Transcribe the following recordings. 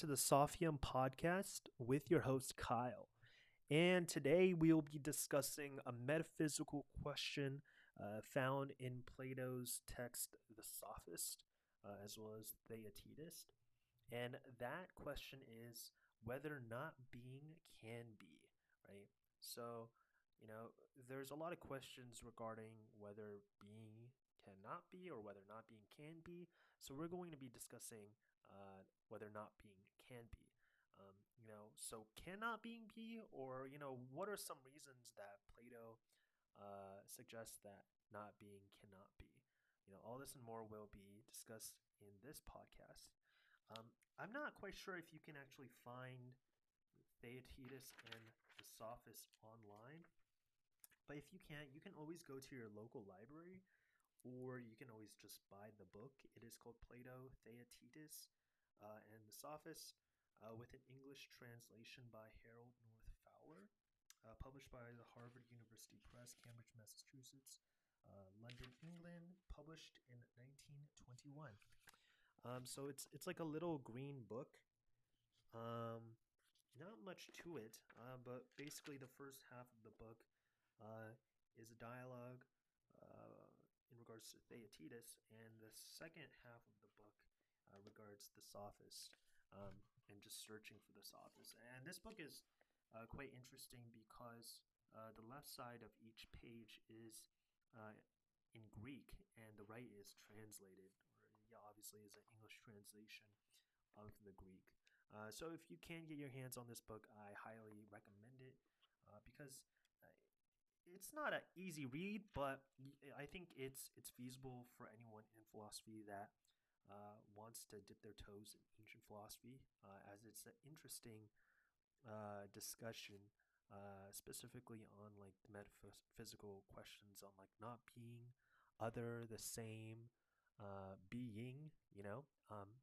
to the Sophium podcast with your host Kyle. And today we'll be discussing a metaphysical question uh, found in Plato's text, The Sophist, uh, as well as Theaetetus. And that question is whether or not being can be, right? So, you know, there's a lot of questions regarding whether being cannot be or whether not being can be. So, we're going to be discussing uh, whether not being can be. Um, you know, so cannot being be, or, you know, what are some reasons that Plato uh, suggests that not being cannot be? You know, all this and more will be discussed in this podcast. Um, I'm not quite sure if you can actually find Theaetetus and the Sophist online, but if you can't, you can always go to your local library, or you can always just buy the book. It is called Plato, Theaetetus, uh, and the Sophist, uh, with an English translation by Harold North Fowler, uh, published by the Harvard University Press, Cambridge, Massachusetts, uh, London, England, published in 1921. Um, so it's it's like a little green book. Um, not much to it, uh, but basically the first half of the book is a dialogue uh, in regards to Theaetetus, and the second half of the uh, regards the Sophist um, and just searching for the Sophist. And this book is uh, quite interesting because uh, the left side of each page is in Greek, and the right is translated or Yeah, obviously is an English translation of the Greek. Uh, so if you can get your hands on this book, I highly recommend it uh, because uh, it's not an easy read, but I think it's it's feasible for anyone in philosophy that uh, wants to dip their toes in ancient philosophy, uh, as it's an interesting uh, discussion. specifically on like the metaphysical questions on like not being other, the same, uh, being, you know, um,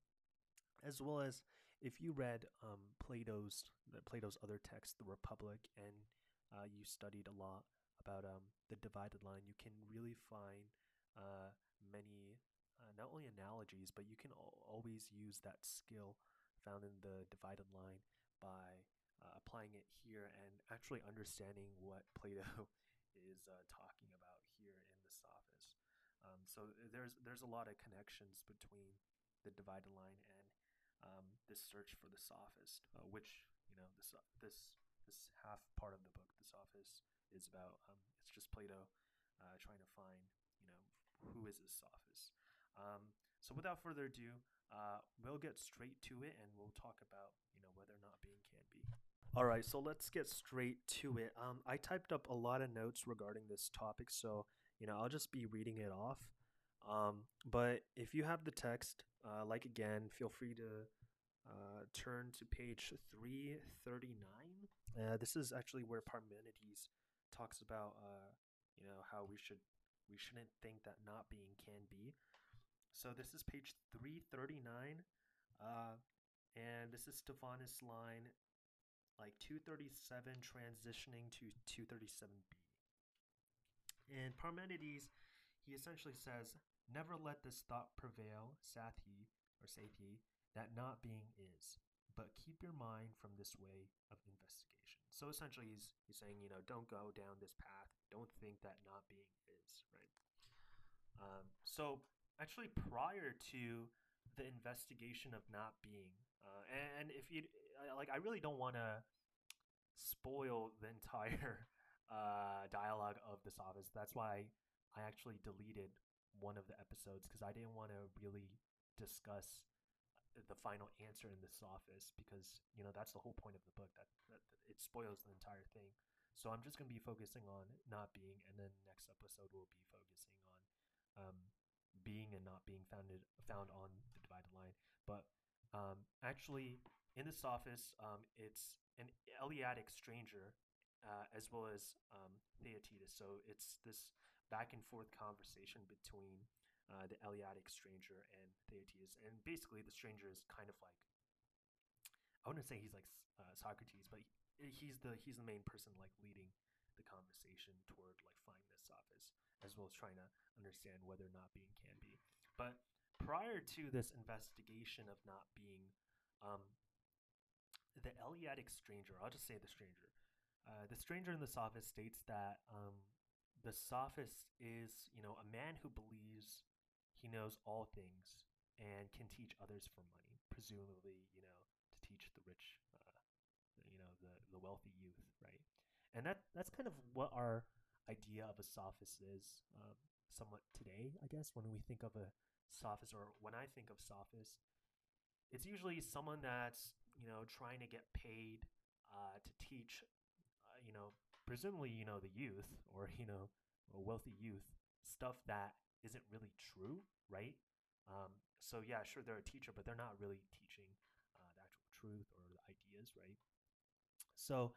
as well as if you read um, Plato's Plato's other text, The Republic, and uh, you studied a lot about um, the divided line, you can really find uh, many uh, not only analogies, but you can al- always use that skill found in the divided line by uh, applying it here and actually understanding what Plato is uh, talking about here in the Sophist. Um, so there's there's a lot of connections between the divided line and um, this search for the sophist, uh, which you know this this this half part of the book, the sophist, is about. Um, it's just Plato uh, trying to find you know who is this sophist. Um, so without further ado, uh, we'll get straight to it and we'll talk about you know whether or not being can be. All right, so let's get straight to it. Um, I typed up a lot of notes regarding this topic, so you know, I'll just be reading it off. Um, but if you have the text, uh, like again, feel free to uh, turn to page 339. Uh, this is actually where Parmenides talks about, uh, you know, how we should we shouldn't think that not being can be. So this is page 339, uh, and this is Stephanus line like 237 transitioning to 237b. In Parmenides, he essentially says, Never let this thought prevail, saith he, or saith he, that not being is, but keep your mind from this way of investigation. So essentially, he's, he's saying, you know, don't go down this path. Don't think that not being is, right? Um, so actually, prior to the investigation of not being, uh, and if you like, I really don't want to spoil the entire uh, dialogue of the Sophist. That's why I actually deleted one of the episodes because I didn't want to really discuss the final answer in the Sophist because you know that's the whole point of the book that, that, that it spoils the entire thing. So I'm just going to be focusing on not being, and then next episode we'll be focusing on um, being and not being founded found on the divided line. But um, actually, in the Sophist, um, it's an Eleatic stranger uh, as well as um, Theaetetus. So it's this back and forth conversation between uh, the Eleatic stranger and Theaetetus. And basically, the stranger is kind of like I wouldn't say he's like uh, Socrates, but he, he's the he's the main person like leading the conversation toward like finding this sophist, as well as trying to understand whether or not being can be. But prior to this investigation of not being, um, the Eleatic stranger, I'll just say the stranger. Uh, the stranger in the sophist states that um, the sophist is, you know, a man who believes he knows all things and can teach others for money, presumably, you know, to teach the rich, uh, you know, the, the wealthy youth, right? And that that's kind of what our idea of a sophist is, um, somewhat today, I guess. When we think of a sophist, or when I think of sophist, it's usually someone that's you know trying to get paid uh, to teach, uh, you know, presumably you know the youth or you know a wealthy youth stuff that isn't really true, right? Um, so yeah, sure they're a teacher, but they're not really teaching uh, the actual truth or the ideas, right? So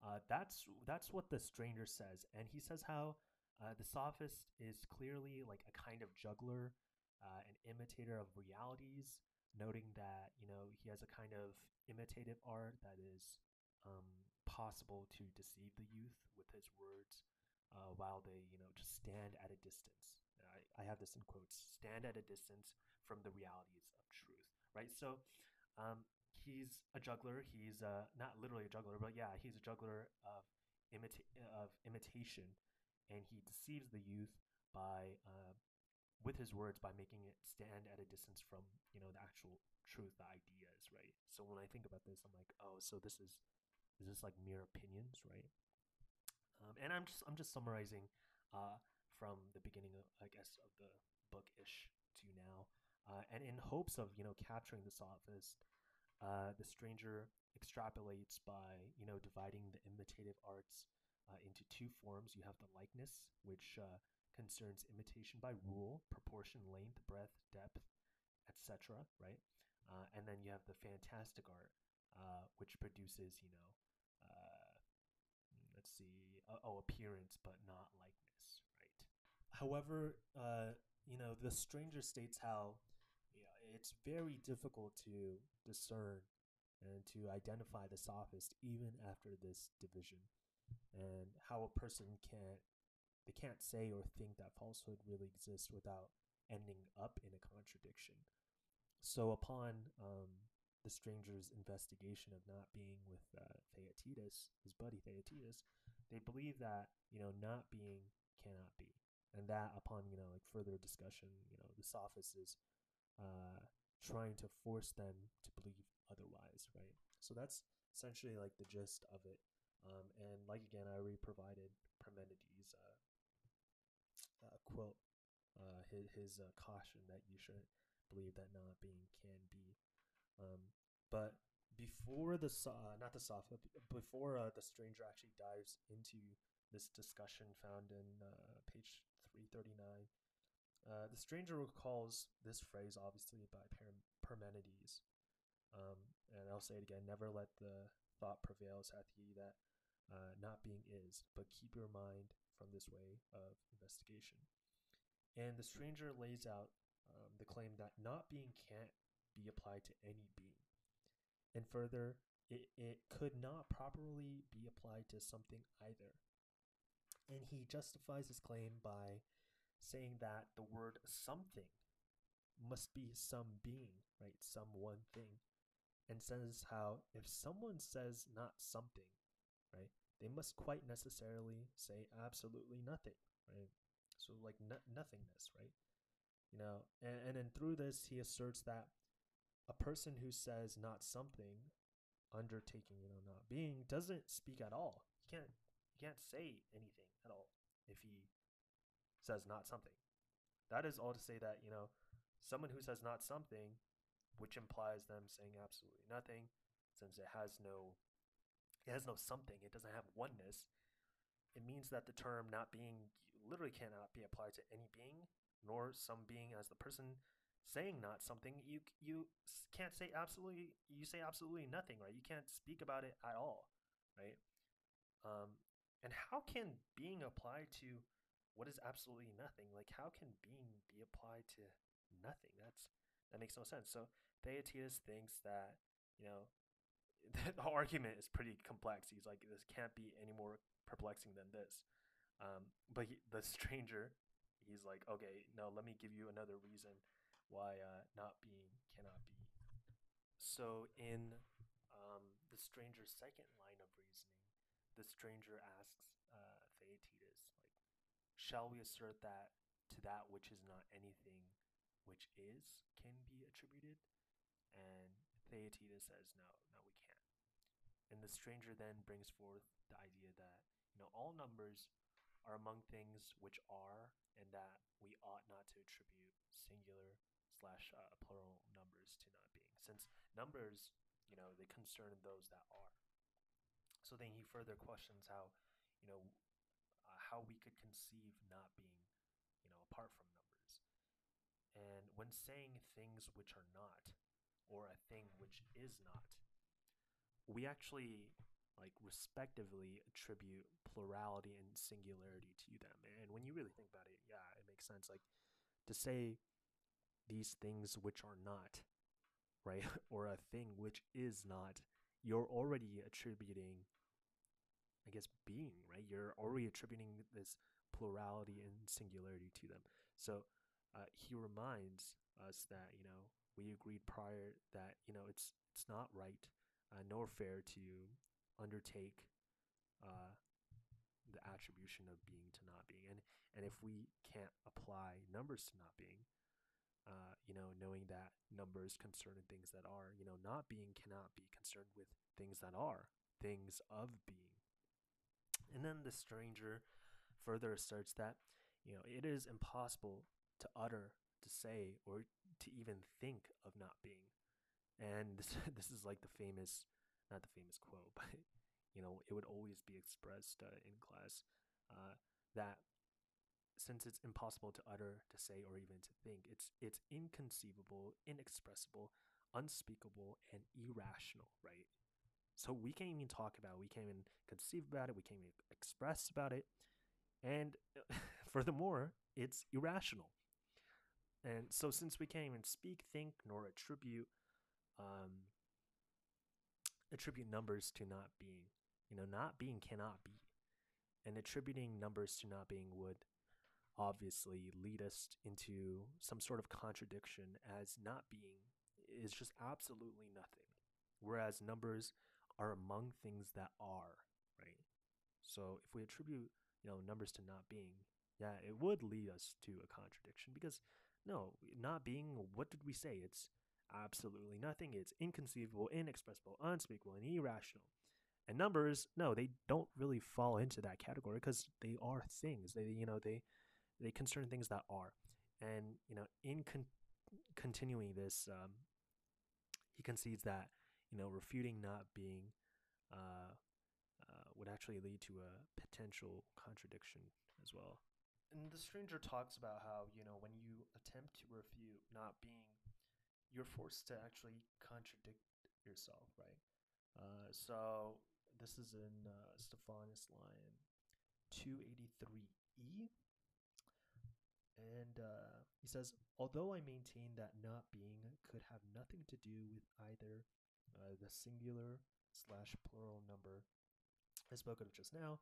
uh, that's that's what the stranger says, and he says how uh, the sophist is clearly like a kind of juggler, uh, an imitator of realities, noting that you know he has a kind of imitative art that is um, possible to deceive the youth with his words, uh, while they you know just stand at a distance. I, I have this in quotes: stand at a distance from the realities of truth. Right. So. Um, he's a juggler. He's uh, not literally a juggler, but yeah, he's a juggler of imita- of imitation, and he deceives the youth by uh, with his words by making it stand at a distance from you know the actual truth, the ideas, right? So when I think about this, I'm like, oh, so this is is this like mere opinions, right? Um, and I'm just I'm just summarizing uh, from the beginning of I guess of the book ish to now, uh, and in hopes of you know capturing the sophist, uh, the stranger extrapolates by you know dividing the imitative arts uh, into two forms. You have the likeness, which uh, concerns imitation by rule, proportion, length, breadth, depth, etc. Right, uh, and then you have the fantastic art, uh, which produces you know, uh, let's see, oh appearance but not likeness. Right. However, you know the stranger states how it's very difficult to discern and to identify the sophist even after this division and how a person can't they can't say or think that falsehood really exists without ending up in a contradiction. So upon um, the stranger's investigation of not being with uh, Theaetetus, his buddy Theaetetus, they believe that you know not being cannot be, and that upon you know like further discussion, you know the sophist is uh, trying to force them to believe otherwise, right? So that's essentially like the gist of it. Um, and like again, I already provided Parmenides' uh, uh, quote, uh, his, his uh, caution that you shouldn't believe that not being can be. Um, but before the uh, not the soft, before uh, the stranger actually dives into this discussion found in page three thirty nine, uh, the stranger recalls this phrase, obviously, by Parmenides. Um, and I'll say it again never let the thought prevail, he, that uh, not being is, but keep your mind from this way of investigation. And the stranger lays out um, the claim that not being can't be applied to any being. And further, it, it could not properly be applied to something either. And he justifies his claim by saying that the word something must be some being, right? Some one thing. And says how if someone says not something, right, they must quite necessarily say absolutely nothing, right? So, like no- nothingness, right? You know, and, and then through this, he asserts that a person who says not something, undertaking, you know, not being, doesn't speak at all. He can't, he can't say anything at all if he says not something. That is all to say that, you know, someone who says not something, which implies them saying absolutely nothing, since it has no it has no something, it doesn't have oneness, it means that the term not being literally cannot be applied to any being, nor some being as the person saying not something. You you can't say absolutely you say absolutely nothing, right? You can't speak about it at all, right? Um, and how can being applied to what is absolutely nothing? Like, how can being be applied to nothing? That's that makes no sense. So Theaetetus thinks that you know the argument is pretty complex. He's like, this can't be any more perplexing than this. Um, but he, the stranger, he's like, okay, no, let me give you another reason why uh, not being cannot be. So in um, the stranger's second line of reasoning, the stranger asks uh, Theaetetus, like, shall we assert that to that which is not anything which is can be attributed? And Theaetetus says, no, no, we can't. And the stranger then brings forth the idea that, you know, all numbers are among things which are, and that we ought not to attribute singular slash uh, plural numbers to not being, since numbers, you know, they concern those that are. So then he further questions how, you know, uh, how we could conceive not being, you know, apart from numbers. And when saying things which are not, or a thing which is not, we actually like respectively attribute plurality and singularity to them. And when you really think about it, yeah, it makes sense. Like to say these things which are not, right, or a thing which is not, you're already attributing, I guess, being, right? You're already attributing this plurality and singularity to them. So uh, he reminds us that, you know, we agreed prior that, you know, it's it's not right uh, nor fair to undertake uh, the attribution of being to not being. And and if we can't apply numbers to not being, uh, you know, knowing that numbers concern things that are, you know, not being cannot be concerned with things that are, things of being. And then the stranger further asserts that, you know, it is impossible to utter, to say, or to even think of not being. And this this is like the famous, not the famous quote, but you know, it would always be expressed uh, in class uh, that since it's impossible to utter, to say, or even to think, it's it's inconceivable, inexpressible, unspeakable, and irrational, right? So we can't even talk about, it, we can't even conceive about it, we can't even express about it, and furthermore, it's irrational. And so, since we can't even speak, think, nor attribute, um, attribute numbers to not being, you know, not being cannot be, and attributing numbers to not being would obviously lead us into some sort of contradiction as not being is just absolutely nothing. Whereas numbers are among things that are right? So if we attribute you know numbers to not being yeah it would lead us to a contradiction because no not being what did we say? It's absolutely nothing. It's inconceivable inexpressible unspeakable and irrational. And numbers no they don't really fall into that category because they are things. They you know they they concern things that are. And, you know, in con- continuing this, um, he concedes that, you know, refuting not being uh, uh, would actually lead to a potential contradiction as well. And the stranger talks about how, you know, when you attempt to refute not being, you're forced to actually contradict yourself, right? Uh, so this is in uh, Stephanus line 283e. And uh, he says, although I maintain that not being could have nothing to do with either uh, the singular slash plural number I spoke of just now,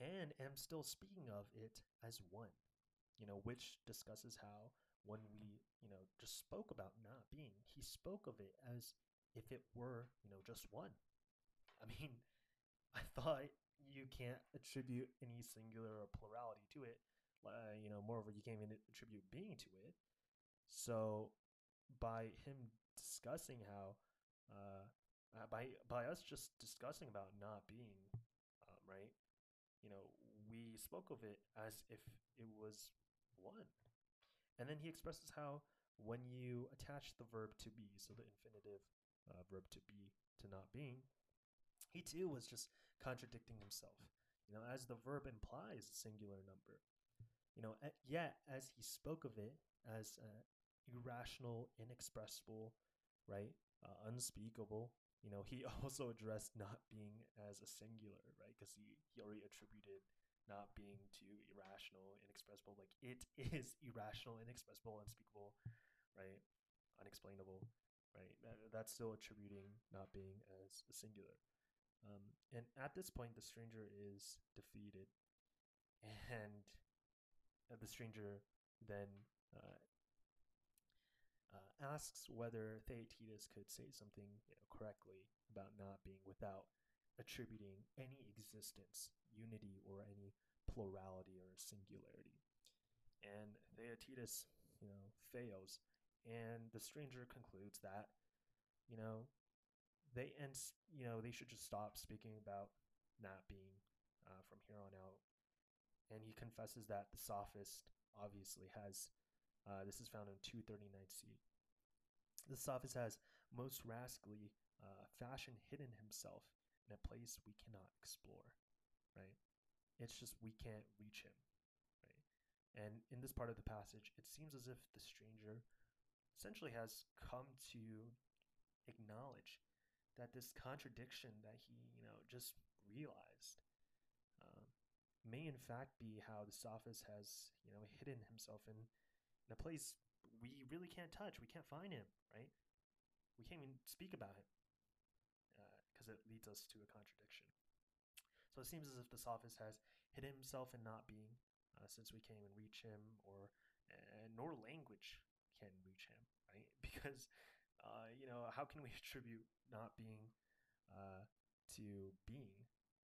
and am still speaking of it as one, you know, which discusses how when we, you know, just spoke about not being, he spoke of it as if it were, you know, just one. I mean, I thought you can't attribute any singular or plurality to it uh, you know, moreover, you can't even attribute being to it. So, by him discussing how, uh, uh, by by us just discussing about not being, um, right? You know, we spoke of it as if it was one, and then he expresses how when you attach the verb to be, so the infinitive uh, verb to be to not being, he too was just contradicting himself. You know, as the verb implies a singular number, you know, yet as he spoke of it as uh, irrational, inexpressible, right, uh, unspeakable, you know, he also addressed not being as a singular, right, because he, he already attributed not being to irrational, inexpressible. Like it is irrational, inexpressible, unspeakable, right, unexplainable, right. That, that's still attributing not being as a singular. Um, and at this point, the stranger is defeated, and uh, the stranger then uh, uh, asks whether Theaetetus could say something you know, correctly about not being without attributing any existence, unity, or any plurality or singularity. And Theaetetus, you know, fails, and the stranger concludes that, you know, they and you know they should just stop speaking about not being uh, from here on out. And he confesses that the sophist obviously has. Uh, this is found in 239c. The sophist has most rascally uh, fashion hidden himself in a place we cannot explore, right? It's just we can't reach him, right? And in this part of the passage, it seems as if the stranger essentially has come to acknowledge that this contradiction that he, you know, just realized uh, may in fact be how the sophist has, you know, hidden himself in, in a place we really can't touch. We can't find him, right? We can't even speak about him because uh, it leads us to a contradiction. So it seems as if the sophist has hidden himself in not being, uh, since we can't even reach him, or uh, nor language can reach him, right? Because uh, you know how can we attribute not being uh, to being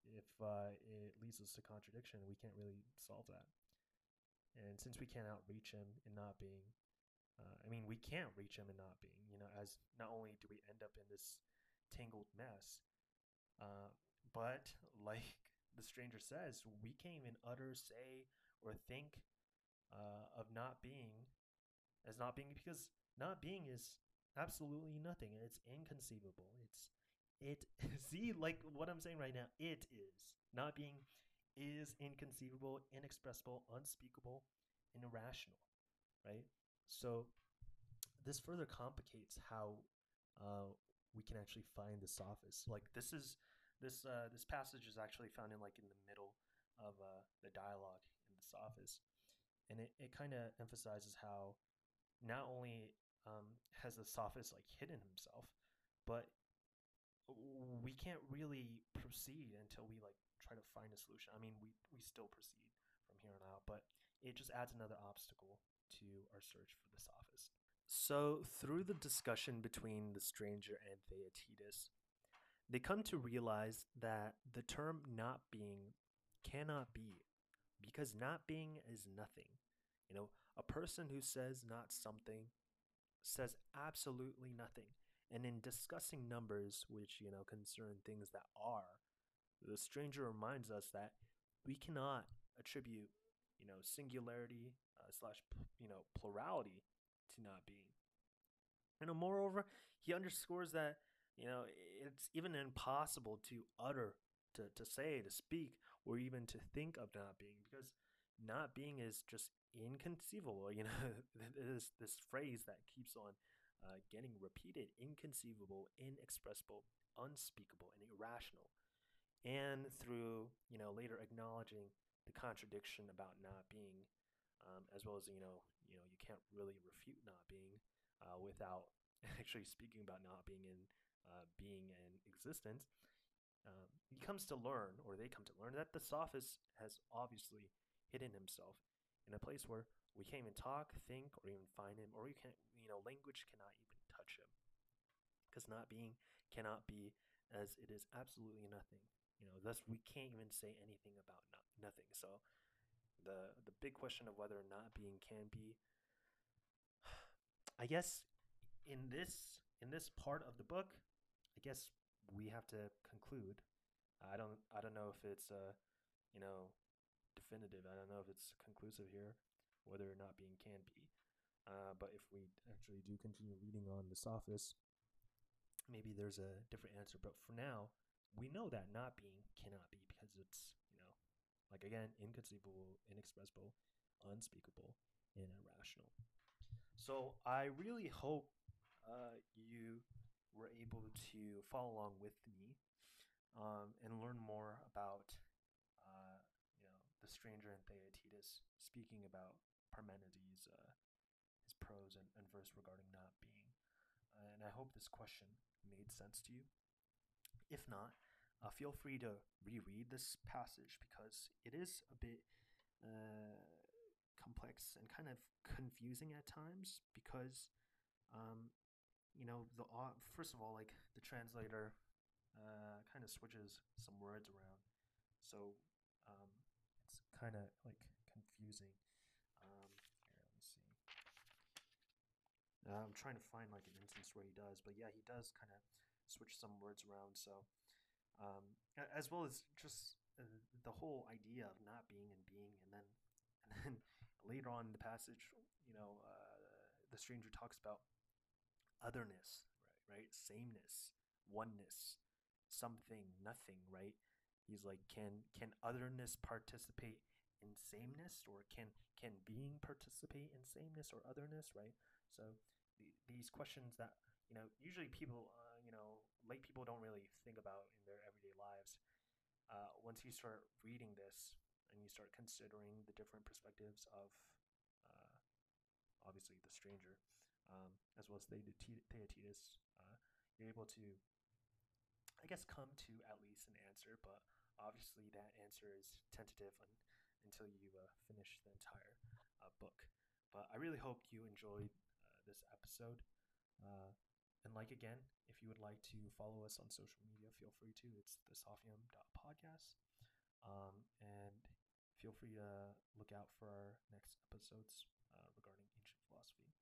if uh, it leads us to contradiction? We can't really solve that. And since we can't outreach him in not being, uh, I mean, we can't reach him in not being. You know, as not only do we end up in this tangled mess, uh, but like the stranger says, we can't even utter, say, or think uh, of not being as not being because not being is absolutely nothing. It's inconceivable. It's it see like what I'm saying right now. It is not being is inconceivable, inexpressible, unspeakable, and irrational, right? So this further complicates how uh, we can actually find the sophist. Like this is this uh, this passage is actually found in like in the middle of uh, the dialogue in the sophist, and it, it kind of emphasizes how not only um, has the sophist like hidden himself, but we can't really proceed until we like try to find a solution. I mean, we we still proceed from here on out, but it just adds another obstacle to our search for the sophist. So, through the discussion between the stranger and Theaetetus, they come to realize that the term not being cannot be because not being is nothing. You know, a person who says not something says absolutely nothing. And in discussing numbers, which, you know, concern things that are, the stranger reminds us that we cannot attribute, you know, singularity uh, slash, you know, plurality to not being. And moreover, he underscores that you know, it's even impossible to utter, to, to say, to speak, or even to think of not being, because not being is just inconceivable. You know, this this phrase that keeps on uh, getting repeated: inconceivable, inexpressible, unspeakable, and irrational. And through you know later acknowledging the contradiction about not being, um, as well as you know you know you can't really refute not being uh, without actually speaking about not being in uh, being and existence, um, he comes to learn, or they come to learn, that the sophist has obviously hidden himself in a place where we can't even talk, think, or even find him, or we can't, you know, language cannot even touch him. Because not being cannot be as it is absolutely nothing. You know, thus we can't even say anything about not, nothing. So the the big question of whether or not being can be I guess in this in this part of the book, I guess we have to conclude. I don't I don't know if it's uh you know definitive. I don't know if it's conclusive here, whether or not being can be. Uh, but if we actually do continue reading on the sophist, maybe there's a different answer. But for now, we know that not being cannot be because it's you know like again inconceivable, inexpressible, unspeakable, and irrational. So I really hope uh, you were able to follow along with me um, and learn more about, uh, you know, the stranger and Theaetetus speaking about Parmenides, uh, prose and, and, verse regarding not being. Uh, and I hope this question made sense to you. If not, uh, feel free to reread this passage because it is a bit uh, complex and kind of confusing at times because um, you know the first of all like the translator uh, kind of switches some words around. So um, it's kind of like confusing. Um, here, let me see. Uh, I'm trying to find like an instance where he does, but yeah, he does kind of switch some words around. So, um, as well as just uh, the whole idea of not being and being, and then and then later on in the passage, you know, uh, the stranger talks about otherness, right? Right, sameness, oneness, something, nothing, right? He's like, can can otherness participate in sameness, or can can being participate in sameness or otherness, right? So th- these questions that you know usually people, uh, you know, late people don't really think about in their everyday lives. Uh, once you start reading this and you start considering the different perspectives of uh, obviously the stranger, um, as well as Theaetetus, uh, you're able to, I guess, come to at least an answer. But obviously, that answer is tentative un- until you uh, finish the entire uh, book. But I really hope you enjoyed this episode. Uh, and like again, if you would like to follow us on social media, feel free to. It's the Sophium.podcast. Um, and feel free to look out for our next episodes uh, regarding ancient philosophy.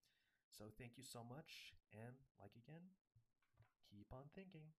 So thank you so much. And like again, keep on thinking.